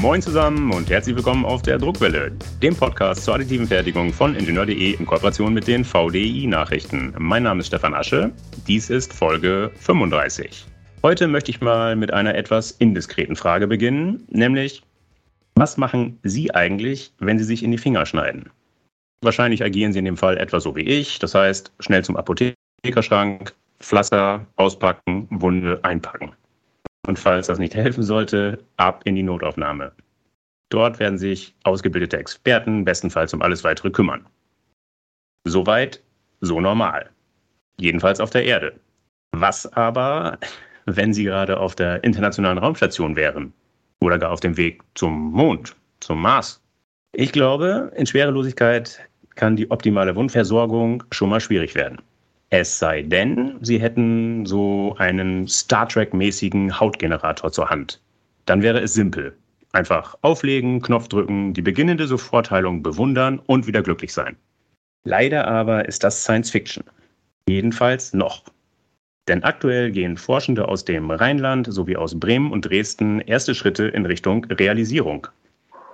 Moin zusammen und herzlich willkommen auf der Druckwelle, dem Podcast zur additiven Fertigung von Ingenieur.de in Kooperation mit den VDI-Nachrichten. Mein Name ist Stefan Asche, dies ist Folge 35. Heute möchte ich mal mit einer etwas indiskreten Frage beginnen, nämlich, was machen Sie eigentlich, wenn Sie sich in die Finger schneiden? Wahrscheinlich agieren Sie in dem Fall etwa so wie ich, das heißt, schnell zum Apothekerschrank, Pflaster auspacken, Wunde einpacken. Und falls das nicht helfen sollte, ab in die Notaufnahme. Dort werden sich ausgebildete Experten bestenfalls um alles weitere kümmern. Soweit, so normal. Jedenfalls auf der Erde. Was aber, wenn Sie gerade auf der internationalen Raumstation wären? Oder gar auf dem Weg zum Mond, zum Mars? Ich glaube, in Schwerelosigkeit kann die optimale Wundversorgung schon mal schwierig werden. Es sei denn, Sie hätten so einen Star Trek-mäßigen Hautgenerator zur Hand. Dann wäre es simpel. Einfach auflegen, Knopf drücken, die beginnende Sofortheilung bewundern und wieder glücklich sein. Leider aber ist das Science Fiction. Jedenfalls noch. Denn aktuell gehen Forschende aus dem Rheinland sowie aus Bremen und Dresden erste Schritte in Richtung Realisierung.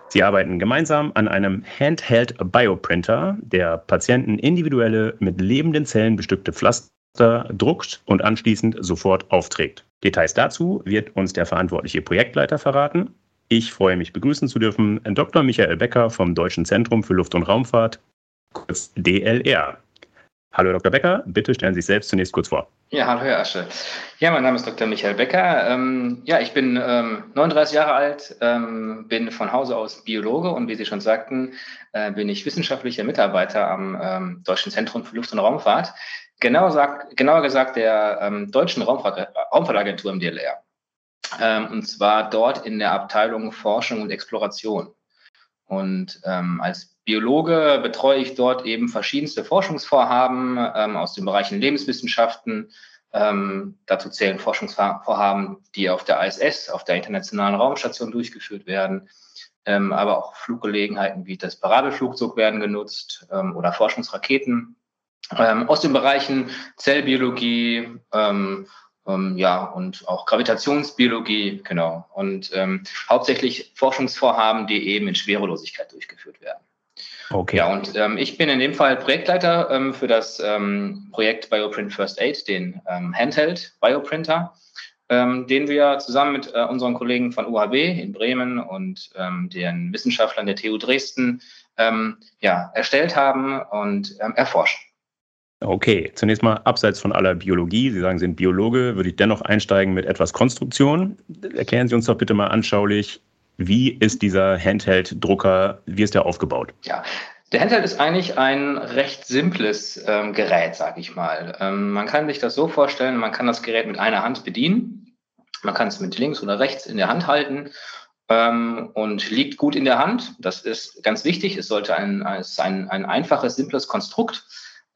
Sie arbeiten gemeinsam an einem Handheld Bioprinter, der Patienten individuelle mit lebenden Zellen bestückte Pflaster druckt und anschließend sofort aufträgt. Details dazu wird uns der verantwortliche Projektleiter verraten. Ich freue mich begrüßen zu dürfen Dr. Michael Becker vom Deutschen Zentrum für Luft- und Raumfahrt, kurz DLR. Hallo Dr. Becker, bitte stellen Sie sich selbst zunächst kurz vor. Ja, hallo Herr Asche. Ja, mein Name ist Dr. Michael Becker. Ähm, ja, ich bin ähm, 39 Jahre alt, ähm, bin von Hause aus Biologe und wie Sie schon sagten, äh, bin ich wissenschaftlicher Mitarbeiter am ähm, Deutschen Zentrum für Luft- und Raumfahrt. Genauer, sagt, genauer gesagt der ähm, Deutschen Raumfahrt, Raumfahrtagentur im DLR. Ähm, und zwar dort in der Abteilung Forschung und Exploration. Und als Biologe betreue ich dort eben verschiedenste Forschungsvorhaben ähm, aus den Bereichen Lebenswissenschaften. Ähm, dazu zählen Forschungsvorhaben, die auf der ISS, auf der Internationalen Raumstation durchgeführt werden. Ähm, aber auch Fluggelegenheiten wie das Parabelflugzeug werden genutzt ähm, oder Forschungsraketen. Ähm, aus den Bereichen Zellbiologie, ähm, ja, und auch Gravitationsbiologie, genau. Und hauptsächlich Forschungsvorhaben, die eben in Schwerelosigkeit durchgeführt werden. Okay. Ja, und ähm, ich bin in dem Fall Projektleiter ähm, für das ähm, Projekt Bioprint First Aid, den ähm, Handheld Bioprinter, ähm, den wir zusammen mit äh, unseren Kollegen von UHB in Bremen und ähm, den Wissenschaftlern der TU Dresden ja, erstellt haben und erforschen. Okay, zunächst mal abseits von aller Biologie, Sie sagen, Sie sind Biologe, würde ich dennoch einsteigen mit etwas Konstruktion. Erklären Sie uns doch bitte mal anschaulich, wie ist dieser Handheld-Drucker, wie ist der aufgebaut? Ja, der Handheld ist eigentlich ein recht simples ähm, Gerät, sage ich mal. Ähm, man kann sich das so vorstellen, man kann das Gerät mit einer Hand bedienen. Man kann es mit links oder rechts in der Hand halten ähm, und liegt gut in der Hand. Das ist ganz wichtig. Es sollte ein, ein, ein einfaches, simples Konstrukt,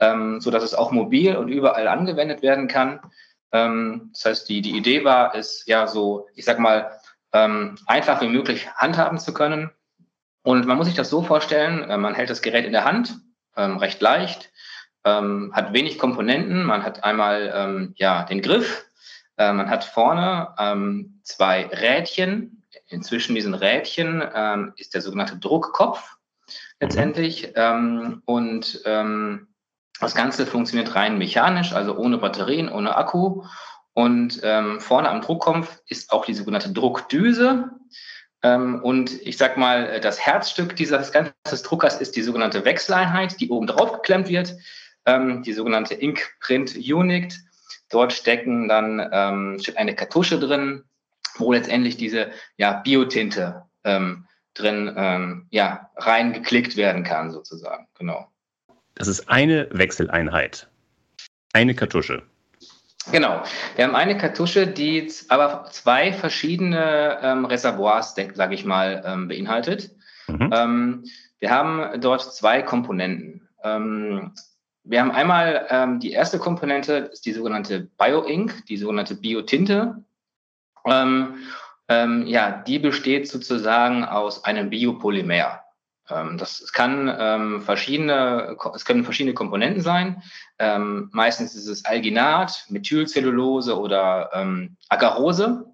ähm, so dass es auch mobil und überall angewendet werden kann. Ähm, das heißt, die, die Idee war, es ja so, ich sag mal, ähm, einfach wie möglich handhaben zu können. Und man muss sich das so vorstellen, äh, man hält das Gerät in der Hand, ähm, recht leicht, ähm, hat wenig Komponenten. Man hat einmal ähm, ja, den Griff, äh, man hat vorne ähm, zwei Rädchen. Inzwischen diesen Rädchen ähm, ist der sogenannte Druckkopf letztendlich. und das Ganze funktioniert rein mechanisch, also ohne Batterien, ohne Akku. Und ähm, vorne am Druckkopf ist auch die sogenannte Druckdüse. Ähm, und ich sag mal, das Herzstück dieses ganzen Druckers ist die sogenannte Wechseleinheit, die oben drauf geklemmt wird, ähm, die sogenannte Ink Print Unit. Dort stecken dann ähm, eine Kartusche drin, wo letztendlich diese ja, Biotinte ähm, drin ähm, ja, reingeklickt werden kann, sozusagen. Genau. Das ist eine Wechseleinheit. Eine Kartusche. Genau. Wir haben eine Kartusche, die aber zwei verschiedene ähm, Reservoirs, sage ich mal, ähm, beinhaltet. Mhm. Ähm, wir haben dort zwei Komponenten. Ähm, wir haben einmal ähm, die erste Komponente, ist die sogenannte Bioink, die sogenannte Biotinte. Ähm, ja, die besteht sozusagen aus einem Biopolymer. Ähm, das kann ähm, verschiedene, es können verschiedene Komponenten sein. Ähm, meistens ist es Alginat, Methylcellulose oder ähm, Agarose.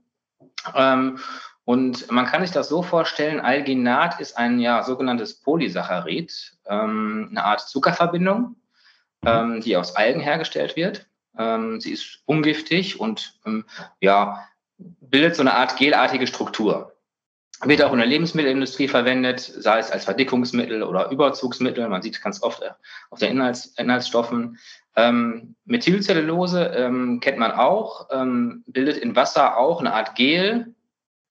Ähm, Und man kann sich das so vorstellen, Alginat ist ein ja sogenanntes Polysaccharid, ähm, eine Art Zuckerverbindung, die aus Algen hergestellt wird. Sie ist ungiftig und ja, bildet so eine Art gelartige Struktur. Wird auch in der Lebensmittelindustrie verwendet, sei es als Verdickungsmittel oder Überzugsmittel. Man sieht es ganz oft äh, auf den Inhalts, Inhaltsstoffen. Ähm, Methylcellulose ähm, kennt man auch, ähm, bildet in Wasser auch eine Art Gel,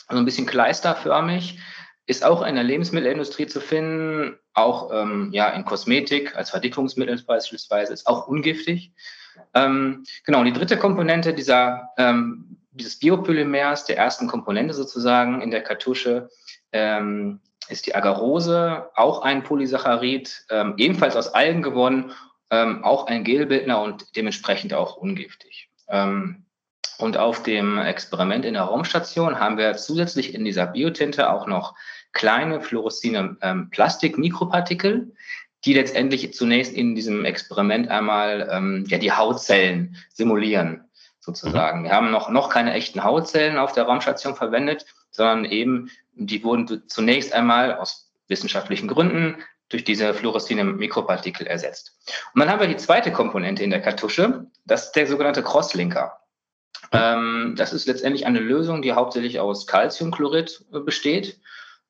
also ein bisschen kleisterförmig, ist auch in der Lebensmittelindustrie zu finden, auch ähm, ja in Kosmetik als Verdickungsmittel beispielsweise, ist auch ungiftig. Ähm, genau, und die dritte Komponente dieser, ähm, dieses Biopolymers, der ersten Komponente sozusagen in der Kartusche, ähm, ist die Agarose, auch ein Polysaccharid, ähm, ebenfalls aus Algen gewonnen, ähm, auch ein Gelbildner und dementsprechend auch ungiftig. Ähm, und auf dem Experiment in der Raumstation haben wir zusätzlich in dieser Biotinte auch noch kleine fluoreszine ähm, Plastik-Mikropartikel, die letztendlich zunächst in diesem Experiment einmal ähm, ja, die Hautzellen simulieren, sozusagen. Wir haben noch, noch keine echten Hautzellen auf der Raumstation verwendet, sondern eben, die wurden zunächst einmal aus wissenschaftlichen Gründen durch diese fluoreszine Mikropartikel ersetzt. Und dann haben wir die zweite Komponente in der Kartusche, das ist der sogenannte Crosslinker. Ähm, das ist letztendlich eine Lösung, die hauptsächlich aus Calciumchlorid äh, besteht.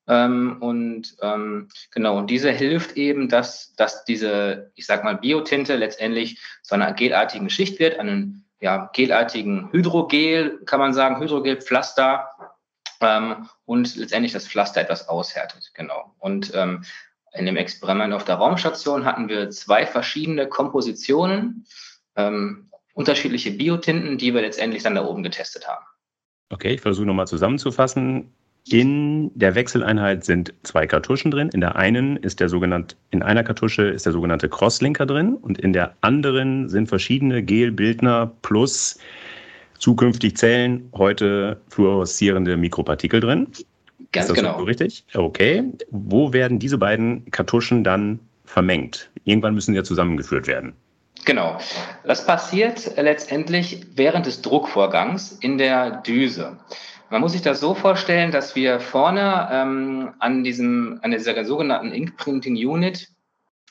Ähm, und ähm, genau, und diese hilft eben, dass, dass diese, ich sag mal, Biotinte letztendlich zu einer gelartigen Schicht wird, einen ja, gelartigen Hydrogel, kann man sagen, Hydrogelpflaster ähm, und letztendlich das Pflaster etwas aushärtet. Genau. Und ähm, in dem Experiment auf der Raumstation hatten wir zwei verschiedene Kompositionen. Ähm, unterschiedliche Biotinten, die wir letztendlich dann da oben getestet haben. Okay, ich versuche nochmal zusammenzufassen. In der Wechseleinheit sind zwei Kartuschen drin. In der einen ist der sogenannte, in einer Kartusche ist der sogenannte Crosslinker drin und in der anderen sind verschiedene Gelbildner plus zukünftig Zellen, heute fluoreszierende Mikropartikel drin. Ganz ist das genau. So richtig? Okay. Wo werden diese beiden Kartuschen dann vermengt? Irgendwann müssen sie ja zusammengeführt werden. Genau. Das passiert letztendlich während des Druckvorgangs in der Düse. Man muss sich das so vorstellen, dass wir vorne ähm, an diesem, an dieser sogenannten Ink Printing Unit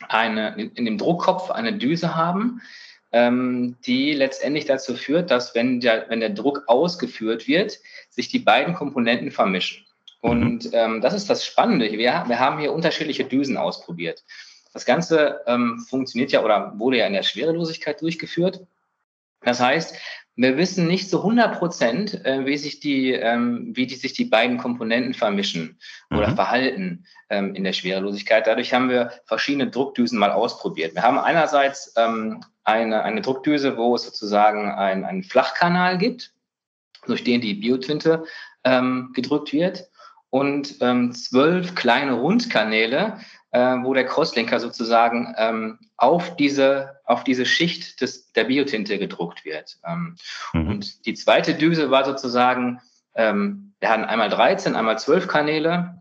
eine, in dem Druckkopf eine Düse haben, ähm, die letztendlich dazu führt, dass wenn der, wenn der Druck ausgeführt wird, sich die beiden Komponenten vermischen. Und ähm, das ist das Spannende. Wir, wir haben hier unterschiedliche Düsen ausprobiert. Das Ganze ähm, funktioniert ja oder wurde ja in der Schwerelosigkeit durchgeführt. Das heißt, wir wissen nicht zu 100 Prozent, äh, wie sich die, ähm, wie die, sich die beiden Komponenten vermischen oder mhm. verhalten ähm, in der Schwerelosigkeit. Dadurch haben wir verschiedene Druckdüsen mal ausprobiert. Wir haben einerseits ähm, eine, eine Druckdüse, wo es sozusagen ein, einen Flachkanal gibt, durch den die Biotinte gedrückt wird und zwölf kleine Rundkanäle, äh, wo der Crosslinker sozusagen ähm, auf, diese, auf diese Schicht des, der Biotinte gedruckt wird. Ähm, mhm. Und die zweite Düse war sozusagen, ähm, wir hatten einmal 13, einmal 12 Kanäle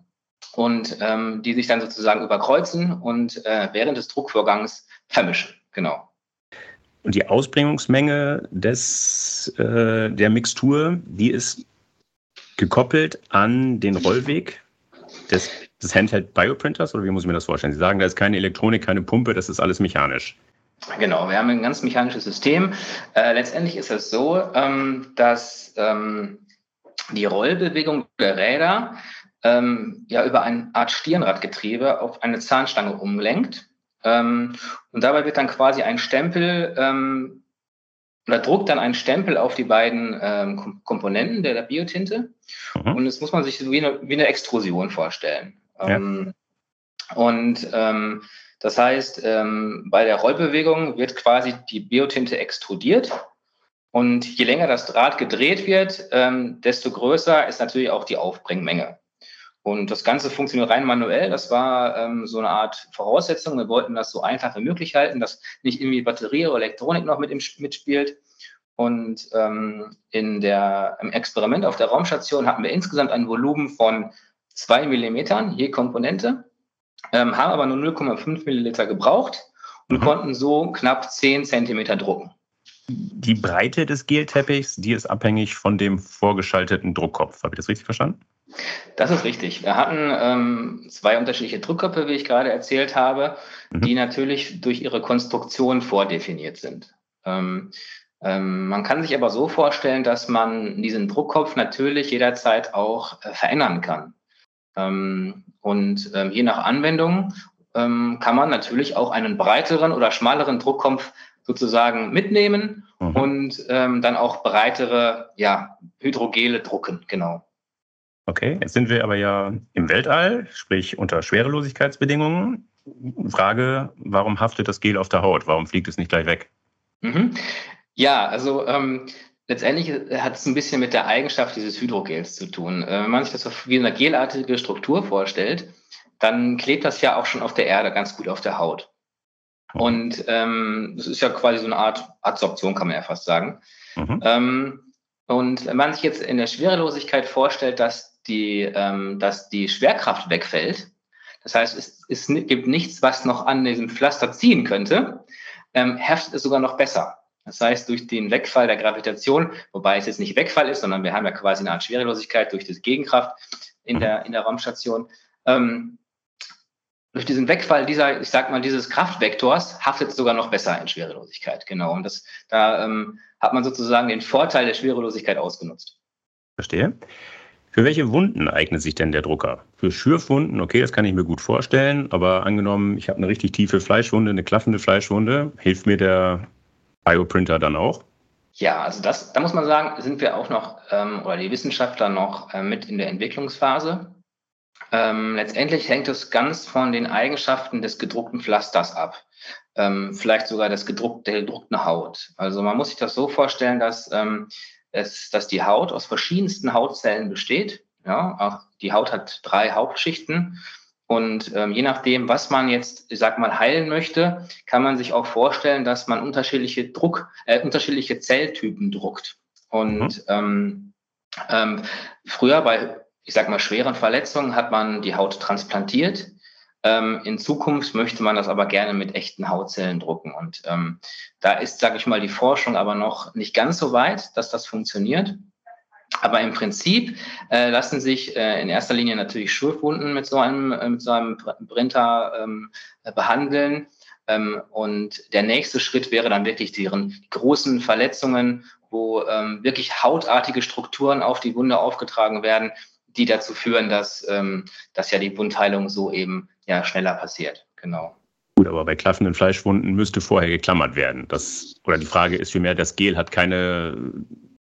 und ähm, die sich dann sozusagen überkreuzen und äh, während des Druckvorgangs vermischen. Genau. Und die Ausbringungsmenge des, äh, der Mixtur, die ist gekoppelt an den Rollweg des des Handheld Bioprinters oder wie muss ich mir das vorstellen? Sie sagen, da ist keine Elektronik, keine Pumpe, das ist alles mechanisch. Genau, wir haben ein ganz mechanisches System. Äh, letztendlich ist es so, ähm, dass ähm, die Rollbewegung der Räder ähm, ja über eine Art Stirnradgetriebe auf eine Zahnstange umlenkt. Ähm, und dabei wird dann quasi ein Stempel ähm, oder druckt dann ein Stempel auf die beiden ähm, Komponenten der, der Biotinte. Mhm. Und das muss man sich wie eine, wie eine Extrusion vorstellen. Ja. Ähm, und ähm, das heißt, ähm, bei der Rollbewegung wird quasi die Biotinte extrudiert. Und je länger das Draht gedreht wird, ähm, desto größer ist natürlich auch die Aufbringmenge. Und das Ganze funktioniert rein manuell. Das war ähm, so eine Art Voraussetzung. Wir wollten das so einfach wie möglich halten, dass nicht irgendwie Batterie oder Elektronik noch mit im, mitspielt. Und ähm, in der, im Experiment auf der Raumstation hatten wir insgesamt ein Volumen von zwei Millimetern je Komponente, ähm, haben aber nur 0,5 Milliliter gebraucht und mhm. konnten so knapp 10 Zentimeter drucken. Die Breite des Gelteppichs, die ist abhängig von dem vorgeschalteten Druckkopf. Habe ich das richtig verstanden? Das ist richtig. Wir hatten ähm, zwei unterschiedliche Druckköpfe, wie ich gerade erzählt habe, mhm. die natürlich durch ihre Konstruktion vordefiniert sind. Ähm, ähm, man kann sich aber so vorstellen, dass man diesen Druckkopf natürlich jederzeit auch äh, verändern kann. Ähm, und ähm, je nach Anwendung ähm, kann man natürlich auch einen breiteren oder schmaleren Druckkopf sozusagen mitnehmen mhm. und dann auch breitere ja, Hydrogele drucken, genau. Okay, jetzt sind wir aber ja im Weltall, sprich unter Schwerelosigkeitsbedingungen. Frage, warum haftet das Gel auf der Haut? Warum fliegt es nicht gleich weg? Mhm. Ja, also ähm, letztendlich hat es ein bisschen mit der Eigenschaft dieses Hydrogels zu tun. Äh, wenn man sich das wie eine gelartige Struktur vorstellt, dann klebt das ja auch schon auf der Erde ganz gut auf der Haut. Und ähm, das ist ja quasi so eine Art Adsorption, kann man ja fast sagen. Mhm. Ähm, und wenn man sich jetzt in der Schwerelosigkeit vorstellt, dass die, ähm, dass die Schwerkraft wegfällt, das heißt, es, es gibt nichts, was noch an diesem Pflaster ziehen könnte, ähm, heftet es sogar noch besser. Das heißt, durch den Wegfall der Gravitation, wobei es jetzt nicht Wegfall ist, sondern wir haben ja quasi eine Art Schwerelosigkeit durch das Gegenkraft in der, in der Raumstation, ähm, durch diesen Wegfall dieser, ich sag mal, dieses Kraftvektors haftet es sogar noch besser in Schwerelosigkeit. Genau. Und das, da ähm, hat man sozusagen den Vorteil der Schwerelosigkeit ausgenutzt. Verstehe. Für welche Wunden eignet sich denn der Drucker? Für Schürfwunden, okay, das kann ich mir gut vorstellen, aber angenommen, ich habe eine richtig tiefe Fleischwunde, eine klaffende Fleischwunde, hilft mir der Bioprinter dann auch? Ja, also das, da muss man sagen, sind wir auch noch, ähm, oder die Wissenschaftler noch äh, mit in der Entwicklungsphase. Ähm, letztendlich hängt es ganz von den Eigenschaften des gedruckten Pflasters ab. Ähm, vielleicht sogar des gedruck, der gedruckten Haut. Also man muss sich das so vorstellen, dass, ähm, es, dass die Haut aus verschiedensten Hautzellen besteht. Ja, die Haut hat drei Hauptschichten. Und ähm, je nachdem, was man jetzt, ich sag mal, heilen möchte, kann man sich auch vorstellen, dass man unterschiedliche Druck, äh, unterschiedliche Zelltypen druckt. Und mhm. ähm, ähm, früher bei ich sag mal, schweren Verletzungen hat man die Haut transplantiert. Ähm, in Zukunft möchte man das aber gerne mit echten Hautzellen drucken. Und ähm, da ist, sage ich mal, die Forschung aber noch nicht ganz so weit, dass das funktioniert. Aber im Prinzip äh, lassen sich äh, in erster Linie natürlich Schürfwunden mit so einem, äh, mit so einem Printer ähm, behandeln. Ähm, und der nächste Schritt wäre dann wirklich deren großen Verletzungen, wo ähm, wirklich hautartige Strukturen auf die Wunde aufgetragen werden, die dazu führen, dass, ähm, dass ja die Wundheilung so eben ja schneller passiert. Genau. Gut, aber bei klaffenden Fleischwunden müsste vorher geklammert werden. Das, oder die Frage ist vielmehr, das Gel hat keine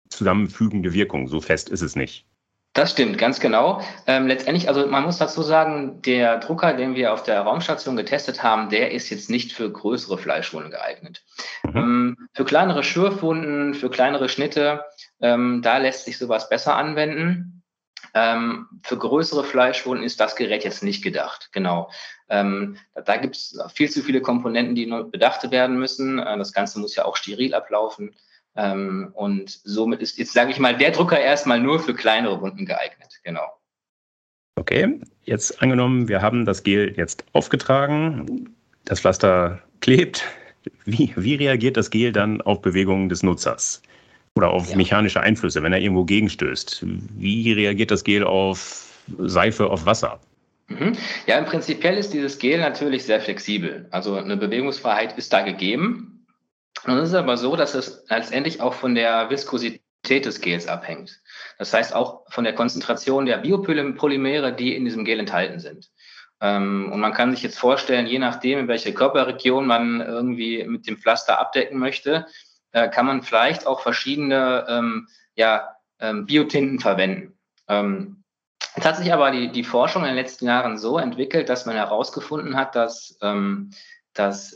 zusammenfügende Wirkung. So fest ist es nicht. Das stimmt, ganz genau. Ähm, letztendlich, also man muss dazu sagen, der Drucker, den wir auf der Raumstation getestet haben, der ist jetzt nicht für größere Fleischwunden geeignet. Mhm. Ähm, für kleinere Schürfwunden, für kleinere Schnitte, ähm, da lässt sich sowas besser anwenden. Ähm, für größere Fleischwunden ist das Gerät jetzt nicht gedacht. Genau. Ähm, da gibt es viel zu viele Komponenten, die nur bedacht werden müssen. Äh, das Ganze muss ja auch steril ablaufen. Ähm, und somit ist jetzt, sage ich mal, der Drucker erstmal nur für kleinere Wunden geeignet. Genau. Okay, jetzt angenommen, wir haben das Gel jetzt aufgetragen, das Pflaster klebt. Wie, wie reagiert das Gel dann auf Bewegungen des Nutzers? Oder auf ja. mechanische Einflüsse, wenn er irgendwo gegenstößt. Wie reagiert das Gel auf Seife, auf Wasser? Mhm. Ja, im Prinzipiell ist dieses Gel natürlich sehr flexibel. Also eine Bewegungsfreiheit ist da gegeben. Es ist aber so, dass es letztendlich auch von der Viskosität des Gels abhängt. Das heißt auch von der Konzentration der Biopolymere, die in diesem Gel enthalten sind. Ähm, und man kann sich jetzt vorstellen, je nachdem, in welche Körperregion man irgendwie mit dem Pflaster abdecken möchte, äh, kann man vielleicht auch verschiedene ähm, ja, ähm, Biotinten verwenden. Jetzt hat sich aber die, die Forschung in den letzten Jahren so entwickelt, dass man herausgefunden hat, dass, ähm, dass,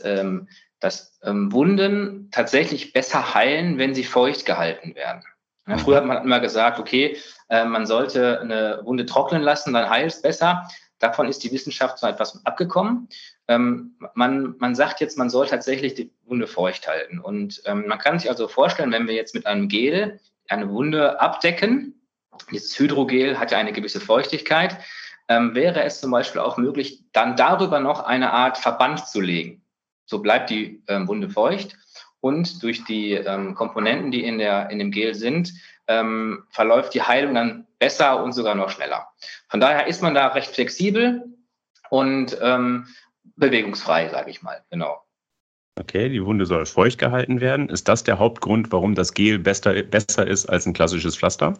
dass ähm, Wunden tatsächlich besser heilen, wenn sie feucht gehalten werden. Ja, früher hat man immer gesagt, okay, äh, man sollte eine Wunde trocknen lassen, dann heilt es besser. Davon ist die Wissenschaft so etwas abgekommen. Ähm, man, man sagt jetzt, man soll tatsächlich die Wunde feucht halten. Und ähm, man kann sich also vorstellen, wenn wir jetzt mit einem Gel eine Wunde abdecken, dieses Hydrogel hat ja eine gewisse Feuchtigkeit, ähm, wäre es zum Beispiel auch möglich, dann darüber noch eine Art Verband zu legen. So bleibt die ähm, Wunde feucht und durch die ähm, Komponenten, die in, der, in dem Gel sind, ähm, verläuft die Heilung dann besser und sogar noch schneller. Von daher ist man da recht flexibel und ähm, bewegungsfrei, sage ich mal. Genau. Okay, die Wunde soll feucht gehalten werden. Ist das der Hauptgrund, warum das Gel besser, besser ist als ein klassisches Pflaster?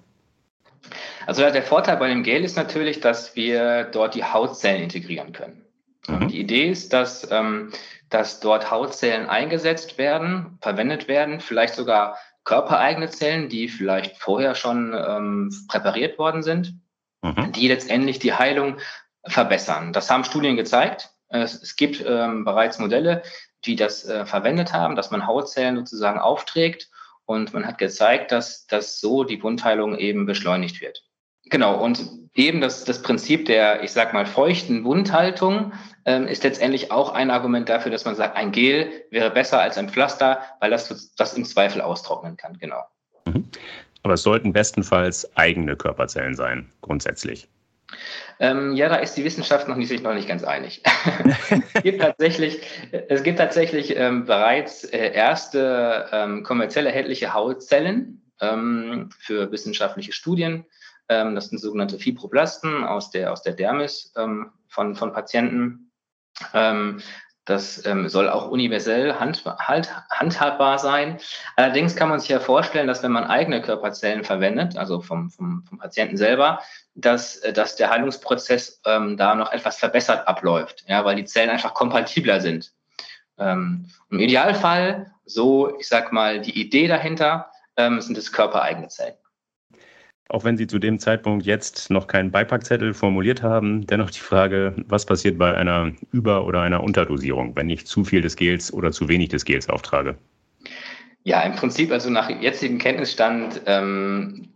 Also der Vorteil bei dem Gel ist natürlich, dass wir dort die Hautzellen integrieren können. Mhm. Die Idee ist, dass, ähm, dass dort Hautzellen eingesetzt werden, verwendet werden, vielleicht sogar körpereigene Zellen, die vielleicht vorher schon ähm, präpariert worden sind, mhm. die letztendlich die Heilung verbessern. Das haben Studien gezeigt. Es, es gibt ähm, bereits Modelle, die das äh, verwendet haben, dass man Hautzellen sozusagen aufträgt und man hat gezeigt, dass, dass so die Wundheilung eben beschleunigt wird. Genau, und eben das, das Prinzip der, ich sag mal, feuchten Wundhaltung ähm, ist letztendlich auch ein Argument dafür, dass man sagt, ein Gel wäre besser als ein Pflaster, weil das das im Zweifel austrocknen kann, genau. Mhm. Aber es sollten bestenfalls eigene Körperzellen sein, grundsätzlich. Ähm, ja, da ist die Wissenschaft noch nicht, sich noch nicht ganz einig. es gibt tatsächlich, es gibt tatsächlich ähm, bereits äh, erste ähm, kommerziell erhältliche Hautzellen ähm, für wissenschaftliche Studien. Ähm, das sind sogenannte Fibroblasten aus der, aus der Dermis ähm, von, von Patienten. Das ähm, soll auch universell hand, halt, handhabbar sein. Allerdings kann man sich ja vorstellen, dass wenn man eigene Körperzellen verwendet, also vom, vom, vom Patienten selber, dass, äh, dass der Heilungsprozess ähm, da noch etwas verbessert abläuft, ja, weil die Zellen einfach kompatibler sind. Ähm, Im Idealfall, so, ich sag mal, die Idee dahinter, ähm, sind es körpereigene Zellen. Auch wenn Sie zu dem Zeitpunkt jetzt noch keinen Beipackzettel formuliert haben, dennoch die Frage, was passiert bei einer Über- oder einer Unterdosierung, wenn ich zu viel des Gels oder zu wenig des Gels auftrage? Ja, im Prinzip, also nach jetzigem Kenntnisstand, ähm,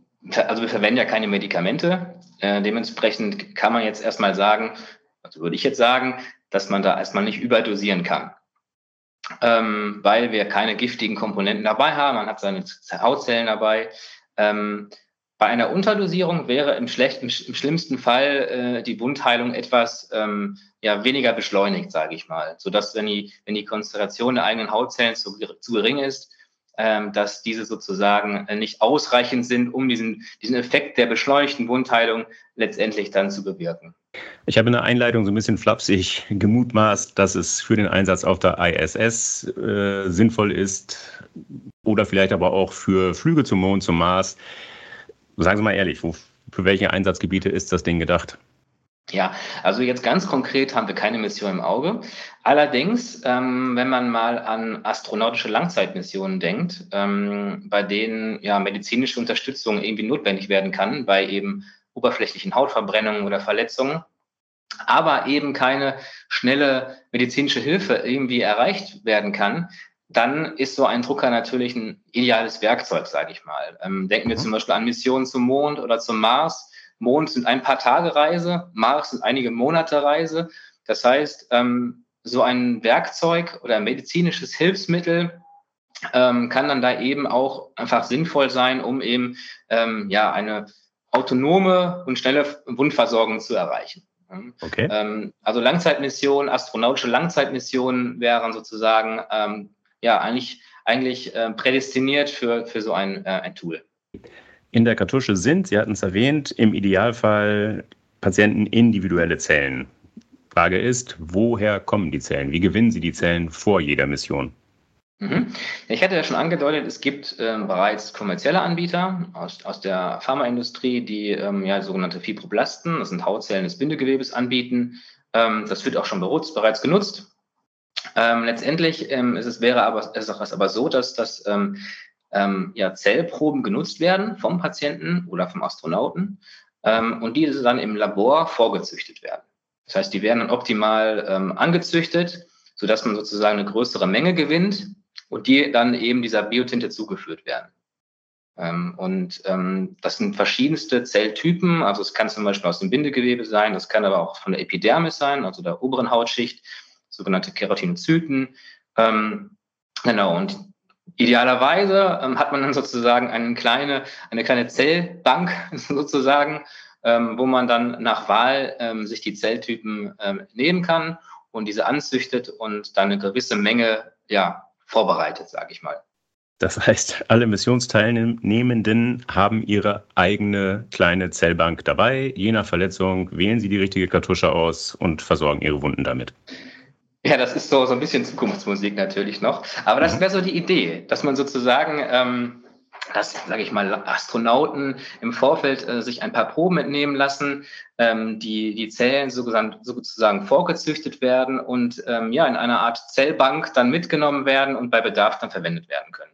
also wir verwenden ja keine Medikamente. Äh, dementsprechend kann man jetzt erstmal sagen, also würde ich jetzt sagen, dass man da erstmal nicht überdosieren kann. Ähm, weil wir keine giftigen Komponenten dabei haben. Man hat seine Hautzellen dabei. Ähm, bei einer Unterdosierung wäre im, schlechten, im schlimmsten Fall äh, die Wundheilung etwas ähm, ja, weniger beschleunigt, sage ich mal, sodass wenn die, wenn die Konzentration der eigenen Hautzellen zu, zu gering ist, ähm, dass diese sozusagen äh, nicht ausreichend sind, um diesen, diesen Effekt der beschleunigten Wundheilung letztendlich dann zu bewirken. Ich habe in der Einleitung so ein bisschen flapsig gemutmaßt, dass es für den Einsatz auf der ISS äh, sinnvoll ist oder vielleicht aber auch für Flüge zum Mond, zum Mars. Sagen Sie mal ehrlich, wo, für welche Einsatzgebiete ist das Ding gedacht? Ja, also jetzt ganz konkret haben wir keine Mission im Auge. Allerdings, ähm, wenn man mal an astronautische Langzeitmissionen denkt, ähm, bei denen ja medizinische Unterstützung irgendwie notwendig werden kann, bei eben oberflächlichen Hautverbrennungen oder Verletzungen, aber eben keine schnelle medizinische Hilfe irgendwie erreicht werden kann, dann ist so ein Drucker natürlich ein ideales Werkzeug, sage ich mal. Ähm, denken wir mhm. zum Beispiel an Missionen zum Mond oder zum Mars. Mond sind ein paar Tage Reise, Mars sind einige Monate Reise. Das heißt, ähm, so ein Werkzeug oder ein medizinisches Hilfsmittel ähm, kann dann da eben auch einfach sinnvoll sein, um eben ähm, ja eine autonome und schnelle Wundversorgung zu erreichen. Okay. Ähm, also Langzeitmissionen, astronautische Langzeitmissionen wären sozusagen ähm, ja eigentlich, eigentlich äh, prädestiniert für, für so ein, äh, ein Tool. In der Kartusche sind, Sie hatten es erwähnt, im Idealfall Patienten individuelle Zellen. Frage ist, woher kommen die Zellen? Wie gewinnen Sie die Zellen vor jeder Mission? Mhm. Ich hatte ja schon angedeutet, es gibt ähm, bereits kommerzielle Anbieter aus, aus der Pharmaindustrie, die ähm, ja sogenannte Fibroblasten, das sind Hautzellen des Bindegewebes, anbieten. Ähm, das wird auch schon bereits genutzt. Ähm, letztendlich ähm, ist es wäre aber, es aber so, dass, dass ähm, ähm, ja, Zellproben genutzt werden vom Patienten oder vom Astronauten ähm, und diese dann im Labor vorgezüchtet werden. Das heißt, die werden dann optimal ähm, angezüchtet, sodass man sozusagen eine größere Menge gewinnt und die dann eben dieser Biotinte zugeführt werden. Ähm, und ähm, das sind verschiedenste Zelltypen. Also es kann zum Beispiel aus dem Bindegewebe sein, das kann aber auch von der Epidermis sein, also der oberen Hautschicht sogenannte Keratinozyten. Ähm, genau, und idealerweise ähm, hat man dann sozusagen eine kleine, eine kleine Zellbank sozusagen, ähm, wo man dann nach Wahl ähm, sich die Zelltypen ähm, nehmen kann und diese anzüchtet und dann eine gewisse Menge ja, vorbereitet, sage ich mal. Das heißt, alle Missionsteilnehmenden haben ihre eigene kleine Zellbank dabei. Je nach Verletzung wählen sie die richtige Kartusche aus und versorgen ihre Wunden damit. Ja, das ist so, so ein bisschen Zukunftsmusik natürlich noch. Aber das mhm. wäre so die Idee, dass man sozusagen ähm, dass, sage ich mal, Astronauten im Vorfeld äh, sich ein paar Proben entnehmen lassen, ähm, die, die Zellen sozusagen, sozusagen vorgezüchtet werden und ähm, ja, in einer Art Zellbank dann mitgenommen werden und bei Bedarf dann verwendet werden können.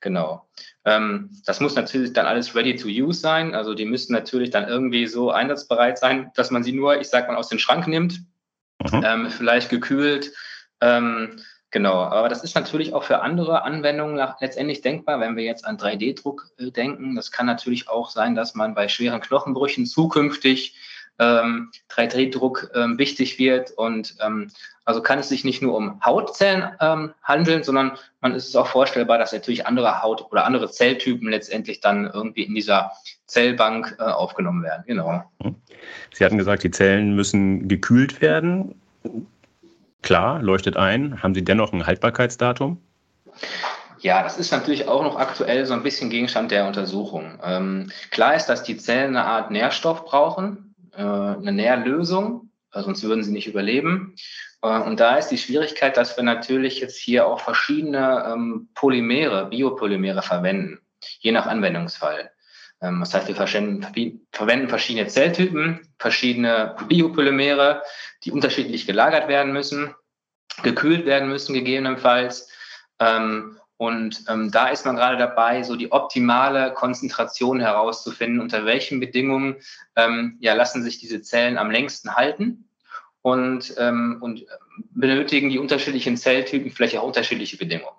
Genau. Ähm, das muss natürlich dann alles ready to use sein. Also die müssen natürlich dann irgendwie so einsatzbereit sein, dass man sie nur, ich sag mal, aus dem Schrank nimmt, mhm. ähm, vielleicht gekühlt. Ähm, Genau, aber das ist natürlich auch für andere Anwendungen letztendlich denkbar, wenn wir jetzt an 3D-Druck äh, denken. Das kann natürlich auch sein, dass man bei schweren Knochenbrüchen zukünftig 3D-Druck ähm, wichtig wird. Und ähm, also kann es sich nicht nur um Hautzellen ähm, handeln, sondern man ist es auch vorstellbar, dass natürlich andere Haut- oder andere Zelltypen letztendlich dann irgendwie in dieser Zellbank äh, aufgenommen werden. Genau. Sie hatten gesagt, die Zellen müssen gekühlt werden. Klar, leuchtet ein. Haben Sie dennoch ein Haltbarkeitsdatum? Ja, das ist natürlich auch noch aktuell so ein bisschen Gegenstand der Untersuchung. Ähm, klar ist, dass die Zellen eine Art Nährstoff brauchen, äh, eine Nährlösung, äh, sonst würden sie nicht überleben. Äh, und da ist die Schwierigkeit, dass wir natürlich jetzt hier auch verschiedene ähm, Polymere, Biopolymere verwenden, je nach Anwendungsfall. Ähm, das heißt, wir verwenden verschiedene Zelltypen, verschiedene Biopolymere, die unterschiedlich gelagert werden müssen, gekühlt werden müssen gegebenenfalls. Ähm, und ähm, da ist man gerade dabei, so die optimale Konzentration herauszufinden, unter welchen Bedingungen ja, lassen sich diese Zellen am längsten halten und, und benötigen die unterschiedlichen Zelltypen vielleicht auch unterschiedliche Bedingungen.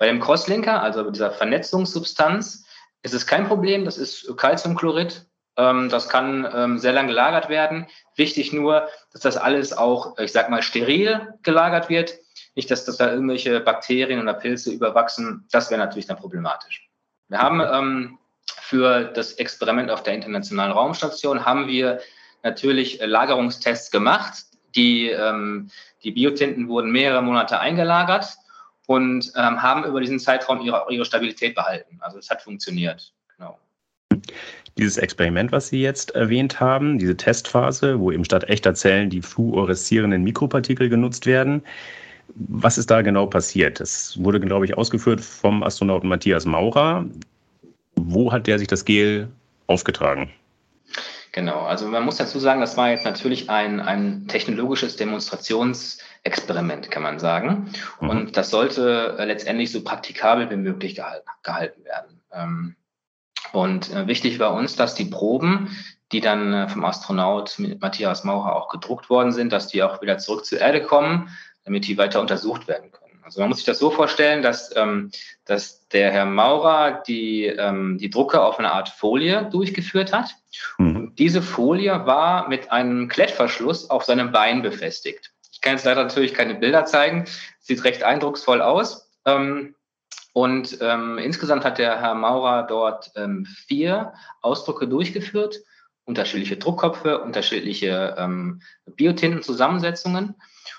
Bei dem Crosslinker, also dieser Vernetzungssubstanz, es ist kein Problem, das ist Calciumchlorid. Ähm, das kann ähm, sehr lang gelagert werden. Wichtig nur, dass das alles auch, ich sag mal, steril gelagert wird. Nicht, dass, dass da irgendwelche Bakterien oder Pilze überwachsen. Das wäre natürlich dann problematisch. Wir haben ähm, für das Experiment auf der Internationalen Raumstation haben wir natürlich Lagerungstests gemacht. Die, ähm, die Biotinten wurden mehrere Monate eingelagert und ähm, haben über diesen Zeitraum ihre, ihre Stabilität behalten. Also es hat funktioniert. Dieses Experiment, was Sie jetzt erwähnt haben, diese Testphase, wo eben statt echter Zellen die fluoreszierenden Mikropartikel genutzt werden, was ist da genau passiert? Das wurde, glaube ich, ausgeführt vom Astronauten Matthias Maurer. Wo hat der sich das Gel aufgetragen? Genau, also man muss dazu sagen, das war jetzt natürlich ein, ein technologisches Demonstrationsexperiment, kann man sagen. Mhm. Und das sollte äh, letztendlich so praktikabel wie möglich gehalten, gehalten werden. Ähm, und äh, wichtig war uns, dass die Proben, die dann äh, vom Astronaut Matthias Maurer auch gedruckt worden sind, dass die auch wieder zurück zur Erde kommen, damit die weiter untersucht werden können. Also man muss sich das so vorstellen, dass, ähm, dass der Herr Maurer die, ähm, die Drucke auf eine Art Folie durchgeführt hat. Mhm. Und diese Folie war mit einem Klettverschluss auf seinem Bein befestigt. Ich kann jetzt leider natürlich keine Bilder zeigen. Sieht recht eindrucksvoll aus. Ähm, und ähm, insgesamt hat der Herr Maurer dort ähm, vier Ausdrucke durchgeführt, unterschiedliche Druckköpfe, unterschiedliche ähm, Biotintenzusammensetzungen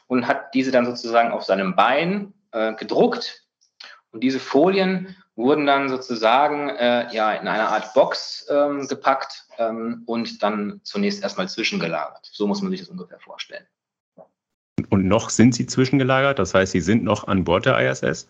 und hat diese dann sozusagen auf seinem Bein äh, gedruckt. Und diese Folien wurden dann sozusagen äh, ja in eine Art Box ähm, gepackt ähm, und dann zunächst erstmal zwischengelagert. So muss man sich das ungefähr vorstellen. Und noch sind sie zwischengelagert, das heißt, sie sind noch an Bord der ISS?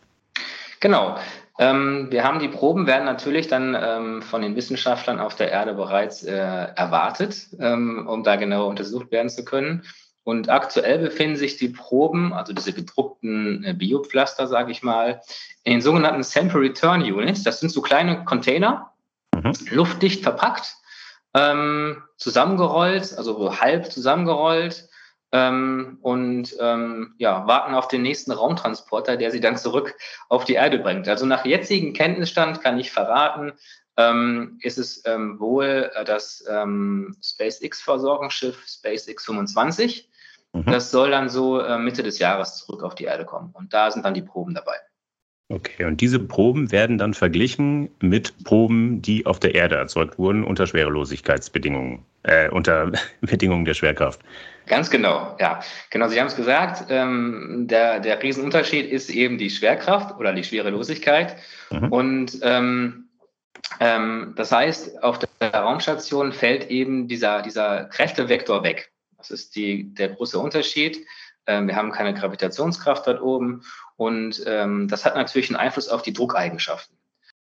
Genau. Ähm, wir haben die Proben, werden natürlich dann ähm, von den Wissenschaftlern auf der Erde bereits äh, erwartet, ähm, um da genauer untersucht werden zu können. Und aktuell befinden sich die Proben, also diese gedruckten äh, Biopflaster, sage ich mal, in den sogenannten Sample Return Units. Das sind so kleine Container, mhm. luftdicht verpackt, ähm, zusammengerollt, also halb zusammengerollt ähm, und ähm, ja, warten auf den nächsten Raumtransporter, der sie dann zurück auf die Erde bringt. Also nach jetzigem Kenntnisstand kann ich verraten, ähm, ist es ähm, wohl äh, das ähm, SpaceX-Versorgungsschiff SpaceX 25. Mhm. Das soll dann so äh, Mitte des Jahres zurück auf die Erde kommen. Und da sind dann die Proben dabei. Okay, und diese Proben werden dann verglichen mit Proben, die auf der Erde erzeugt wurden unter Schwerelosigkeitsbedingungen, äh, unter Bedingungen der Schwerkraft. Ganz genau, ja. Genau, Sie haben es gesagt, ähm, der, der Riesenunterschied ist eben die Schwerkraft oder die Schwerelosigkeit. Mhm. Und ähm, ähm, das heißt, auf der Raumstation fällt eben dieser, dieser Kräftevektor weg. Das ist die, der große Unterschied. Ähm, wir haben keine Gravitationskraft dort oben und ähm, das hat natürlich einen Einfluss auf die Druckeigenschaften.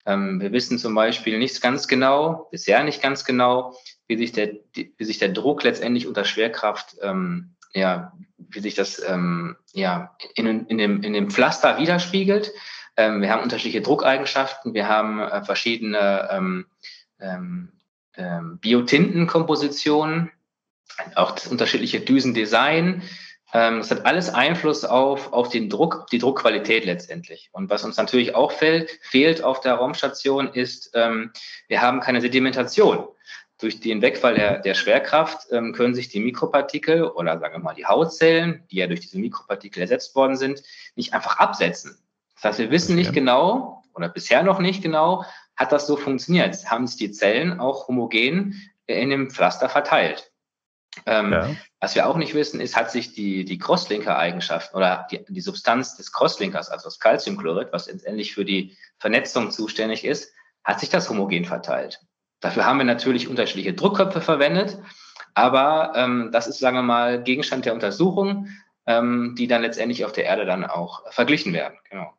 Ähm, wir wissen zum Beispiel nicht ganz genau, bisher nicht ganz genau, wie sich der, wie sich der Druck letztendlich unter Schwerkraft, ähm, ja, wie sich das ähm, ja, in, in, dem, in dem Pflaster widerspiegelt. Ähm, wir haben unterschiedliche Druckeigenschaften, wir haben äh, verschiedene ähm, ähm, ähm, Biotintenkompositionen, auch das unterschiedliche Düsendesign. Ähm, das hat alles Einfluss auf, auf den Druck, die Druckqualität letztendlich. Und was uns natürlich auch fehlt, fehlt auf der Raumstation ist, ähm, wir haben keine Sedimentation. Durch den Wegfall der, der Schwerkraft ähm, können sich die Mikropartikel oder sagen wir mal die Hautzellen, die ja durch diese Mikropartikel ersetzt worden sind, nicht einfach absetzen. Das heißt, wir wissen nicht genau oder bisher noch nicht genau, hat das so funktioniert? Haben sich die Zellen auch homogen in dem Pflaster verteilt? Ähm, ja. Was wir auch nicht wissen, ist, hat sich die, die Crosslinker-Eigenschaft oder die, die Substanz des Crosslinkers, also das Calciumchlorid, was letztendlich für die Vernetzung zuständig ist, hat sich das homogen verteilt. Dafür haben wir natürlich unterschiedliche Druckköpfe verwendet, aber ähm, das ist, sagen wir mal, Gegenstand der Untersuchung, ähm, die dann letztendlich auf der Erde dann auch verglichen werden. Genau.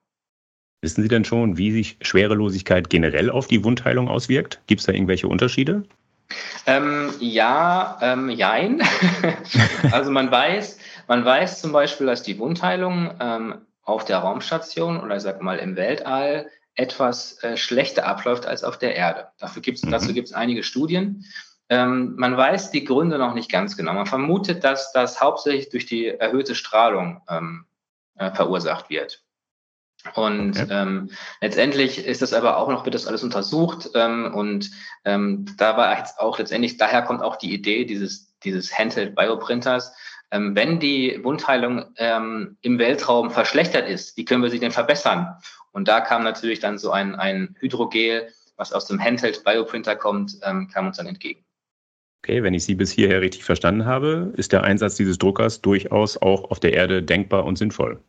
Wissen Sie denn schon, wie sich Schwerelosigkeit generell auf die Wundheilung auswirkt? Gibt es da irgendwelche Unterschiede? Ähm, ja, ähm, jein. also man weiß, man weiß zum Beispiel, dass die Wundheilung ähm, auf der Raumstation oder sag mal im Weltall etwas äh, schlechter abläuft als auf der Erde. Dafür gibt's, mhm. Dazu gibt es einige Studien. Ähm, man weiß die Gründe noch nicht ganz genau. Man vermutet, dass das hauptsächlich durch die erhöhte Strahlung ähm, äh, verursacht wird. Und okay. ähm, letztendlich ist das aber auch noch, wird das alles untersucht. Ähm, und ähm, da war jetzt auch letztendlich, daher kommt auch die Idee dieses, dieses Handheld Bioprinters. Ähm, wenn die Wundheilung ähm, im Weltraum verschlechtert ist, wie können wir sie denn verbessern? Und da kam natürlich dann so ein, ein Hydrogel, was aus dem Handheld Bioprinter kommt, ähm, kam uns dann entgegen. Okay, wenn ich Sie bis hierher richtig verstanden habe, ist der Einsatz dieses Druckers durchaus auch auf der Erde denkbar und sinnvoll.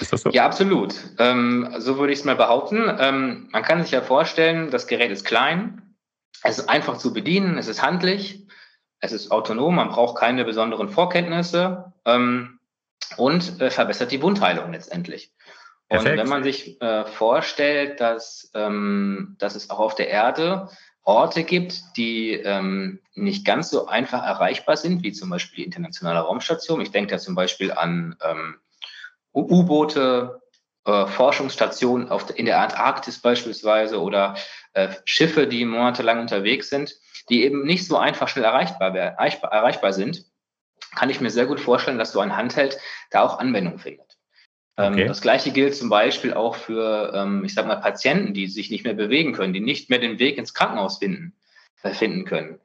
Ist das so? Ja, absolut. Ähm, so würde ich es mal behaupten. Ähm, man kann sich ja vorstellen, das Gerät ist klein, es ist einfach zu bedienen, es ist handlich, es ist autonom, man braucht keine besonderen Vorkenntnisse ähm, und äh, verbessert die Wundheilung letztendlich. Und Perfekt. wenn man sich äh, vorstellt, dass, ähm, dass es auch auf der Erde Orte gibt, die ähm, nicht ganz so einfach erreichbar sind, wie zum Beispiel die internationale Raumstation. Ich denke da zum Beispiel an ähm, U-Boote, äh, Forschungsstationen auf, in der Antarktis beispielsweise oder äh, Schiffe, die monatelang unterwegs sind, die eben nicht so einfach schnell erreichbar, erreichbar, erreichbar sind, kann ich mir sehr gut vorstellen, dass so ein Handheld da auch Anwendung findet. Ähm, okay. Das gleiche gilt zum Beispiel auch für, ähm, ich sag mal, Patienten, die sich nicht mehr bewegen können, die nicht mehr den Weg ins Krankenhaus finden, äh, finden können.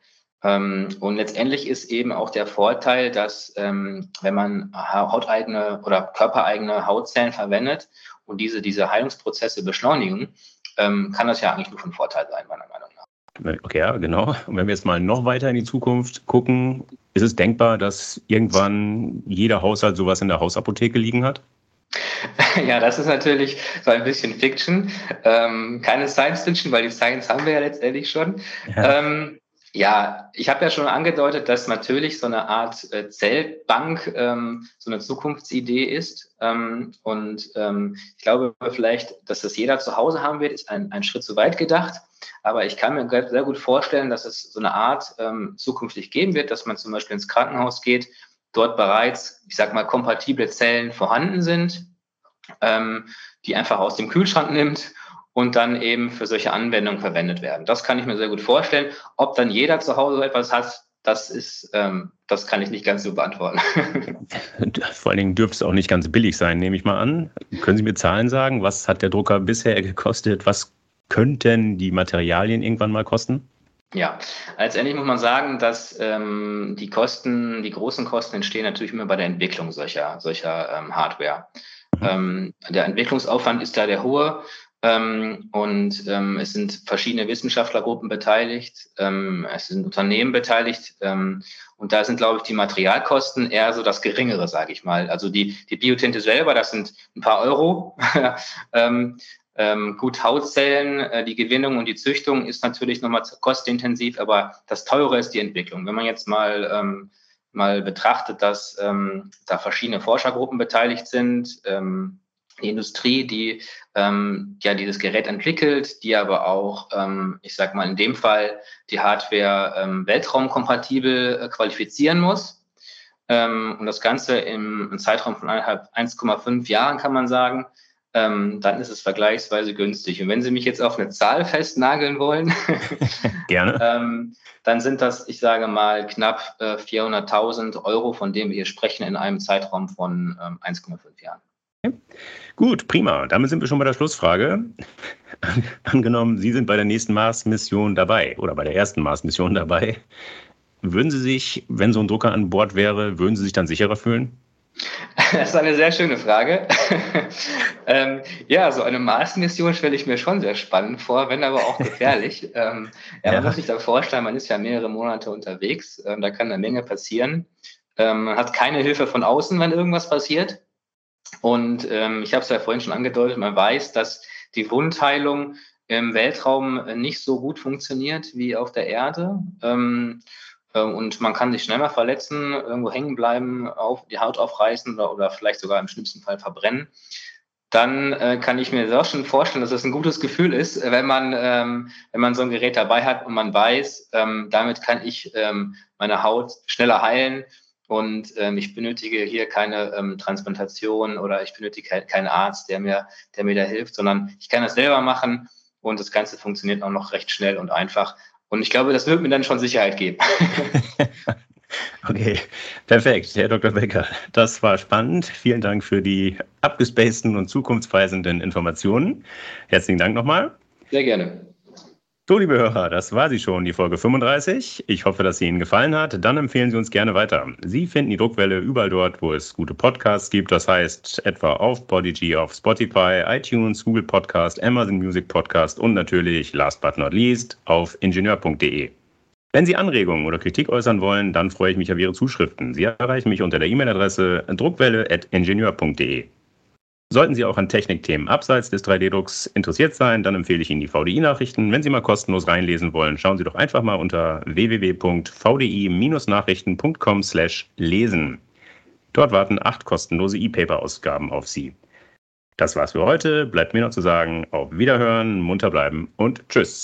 Ähm, und letztendlich ist eben auch der Vorteil, dass ähm, wenn man hauteigene oder körpereigene Hautzellen verwendet und diese, diese Heilungsprozesse beschleunigen, ähm, kann das ja eigentlich nur von Vorteil sein, meiner Meinung nach. Okay, ja, genau. Und wenn wir jetzt mal noch weiter in die Zukunft gucken, ist es denkbar, dass irgendwann jeder Haushalt sowas in der Hausapotheke liegen hat? Ja, das ist natürlich so ein bisschen Fiction. Ähm, keine Science Fiction, weil die Science haben wir ja letztendlich schon. Ja. Ähm, ja, ich habe ja schon angedeutet, dass natürlich so eine Art äh, Zellbank ähm, so eine Zukunftsidee ist. Ähm, und ähm, ich glaube vielleicht, dass das jeder zu Hause haben wird, ist ein, ein Schritt zu weit gedacht. Aber ich kann mir sehr gut vorstellen, dass es so eine Art ähm, zukünftig geben wird, dass man zum Beispiel ins Krankenhaus geht, dort bereits, ich sag mal, kompatible Zellen vorhanden sind, ähm, die einfach aus dem Kühlschrank nimmt und dann eben für solche Anwendungen verwendet werden. Das kann ich mir sehr gut vorstellen. Ob dann jeder zu Hause etwas hat, das ist, ähm, das kann ich nicht ganz so beantworten. Vor allen Dingen dürfte es auch nicht ganz billig sein, nehme ich mal an. Können Sie mir Zahlen sagen? Was hat der Drucker bisher gekostet? Was könnten die Materialien irgendwann mal kosten? Ja, letztendlich muss man sagen, dass ähm, die Kosten, die großen Kosten entstehen natürlich immer bei der Entwicklung solcher, solcher ähm, Hardware. Mhm. Ähm, der Entwicklungsaufwand ist da der hohe. Ähm, und ähm, es sind verschiedene Wissenschaftlergruppen beteiligt, ähm, es sind Unternehmen beteiligt ähm, und da sind, glaube ich, die Materialkosten eher so das Geringere, sage ich mal. Also die, die Biotinte selber, das sind ein paar Euro. ähm, ähm, gut, Hautzellen, äh, die Gewinnung und die Züchtung ist natürlich nochmal kostenintensiv, aber das Teure ist die Entwicklung. Wenn man jetzt mal mal betrachtet, dass da verschiedene Forschergruppen beteiligt sind, die Industrie, die ähm, ja dieses Gerät entwickelt, die aber auch, ähm, ich sag mal in dem Fall, die Hardware ähm, weltraumkompatibel äh, qualifizieren muss. Ähm, und das Ganze im, im Zeitraum von 1,5 Jahren kann man sagen, ähm, dann ist es vergleichsweise günstig. Und wenn Sie mich jetzt auf eine Zahl festnageln wollen, gerne, ähm, dann sind das, ich sage mal, knapp äh, 400.000 Euro, von denen wir hier sprechen, in einem Zeitraum von 1,5 Jahren. Gut, prima. Damit sind wir schon bei der Schlussfrage. Angenommen, Sie sind bei der nächsten Mars-Mission dabei oder bei der ersten Mars-Mission dabei. Würden Sie sich, wenn so ein Drucker an Bord wäre, würden Sie sich dann sicherer fühlen? Das ist eine sehr schöne Frage. ähm, ja, so eine Mars-Mission stelle ich mir schon sehr spannend vor, wenn aber auch gefährlich. ähm, ja, man ja. muss sich da vorstellen, man ist ja mehrere Monate unterwegs, ähm, da kann eine Menge passieren. Ähm, man hat keine Hilfe von außen, wenn irgendwas passiert. Und ähm, ich habe es ja vorhin schon angedeutet, man weiß, dass die Wundheilung im Weltraum nicht so gut funktioniert wie auf der Erde. Ähm, äh, und man kann sich schnell mal verletzen, irgendwo hängen bleiben, auf, die Haut aufreißen oder, oder vielleicht sogar im schlimmsten Fall verbrennen. Dann äh, kann ich mir auch schon vorstellen, dass es das ein gutes Gefühl ist, wenn man, ähm, wenn man so ein Gerät dabei hat und man weiß, ähm, damit kann ich ähm, meine Haut schneller heilen und ähm, ich benötige hier keine ähm, Transplantation oder ich benötige keinen Arzt, der mir, der mir da hilft, sondern ich kann das selber machen und das Ganze funktioniert auch noch recht schnell und einfach. Und ich glaube, das wird mir dann schon Sicherheit geben. okay, perfekt, Herr Dr. Becker. Das war spannend. Vielen Dank für die abgespaceden und zukunftsweisenden Informationen. Herzlichen Dank nochmal. Sehr gerne. So, liebe Hörer, das war sie schon, die Folge 35. Ich hoffe, dass sie Ihnen gefallen hat. Dann empfehlen Sie uns gerne weiter. Sie finden die Druckwelle überall dort, wo es gute Podcasts gibt. Das heißt etwa auf Podigy, auf Spotify, iTunes, Google Podcast, Amazon Music Podcast und natürlich, last but not least, auf ingenieur.de. Wenn Sie Anregungen oder Kritik äußern wollen, dann freue ich mich auf Ihre Zuschriften. Sie erreichen mich unter der E-Mail-Adresse druckwelle.ingenieur.de. Sollten Sie auch an Technikthemen abseits des 3D-Drucks interessiert sein, dann empfehle ich Ihnen die VDI-Nachrichten. Wenn Sie mal kostenlos reinlesen wollen, schauen Sie doch einfach mal unter www.vdi-nachrichten.com/lesen. Dort warten acht kostenlose E-Paper-Ausgaben auf Sie. Das war's für heute. Bleibt mir noch zu sagen, auf Wiederhören, munter bleiben und tschüss.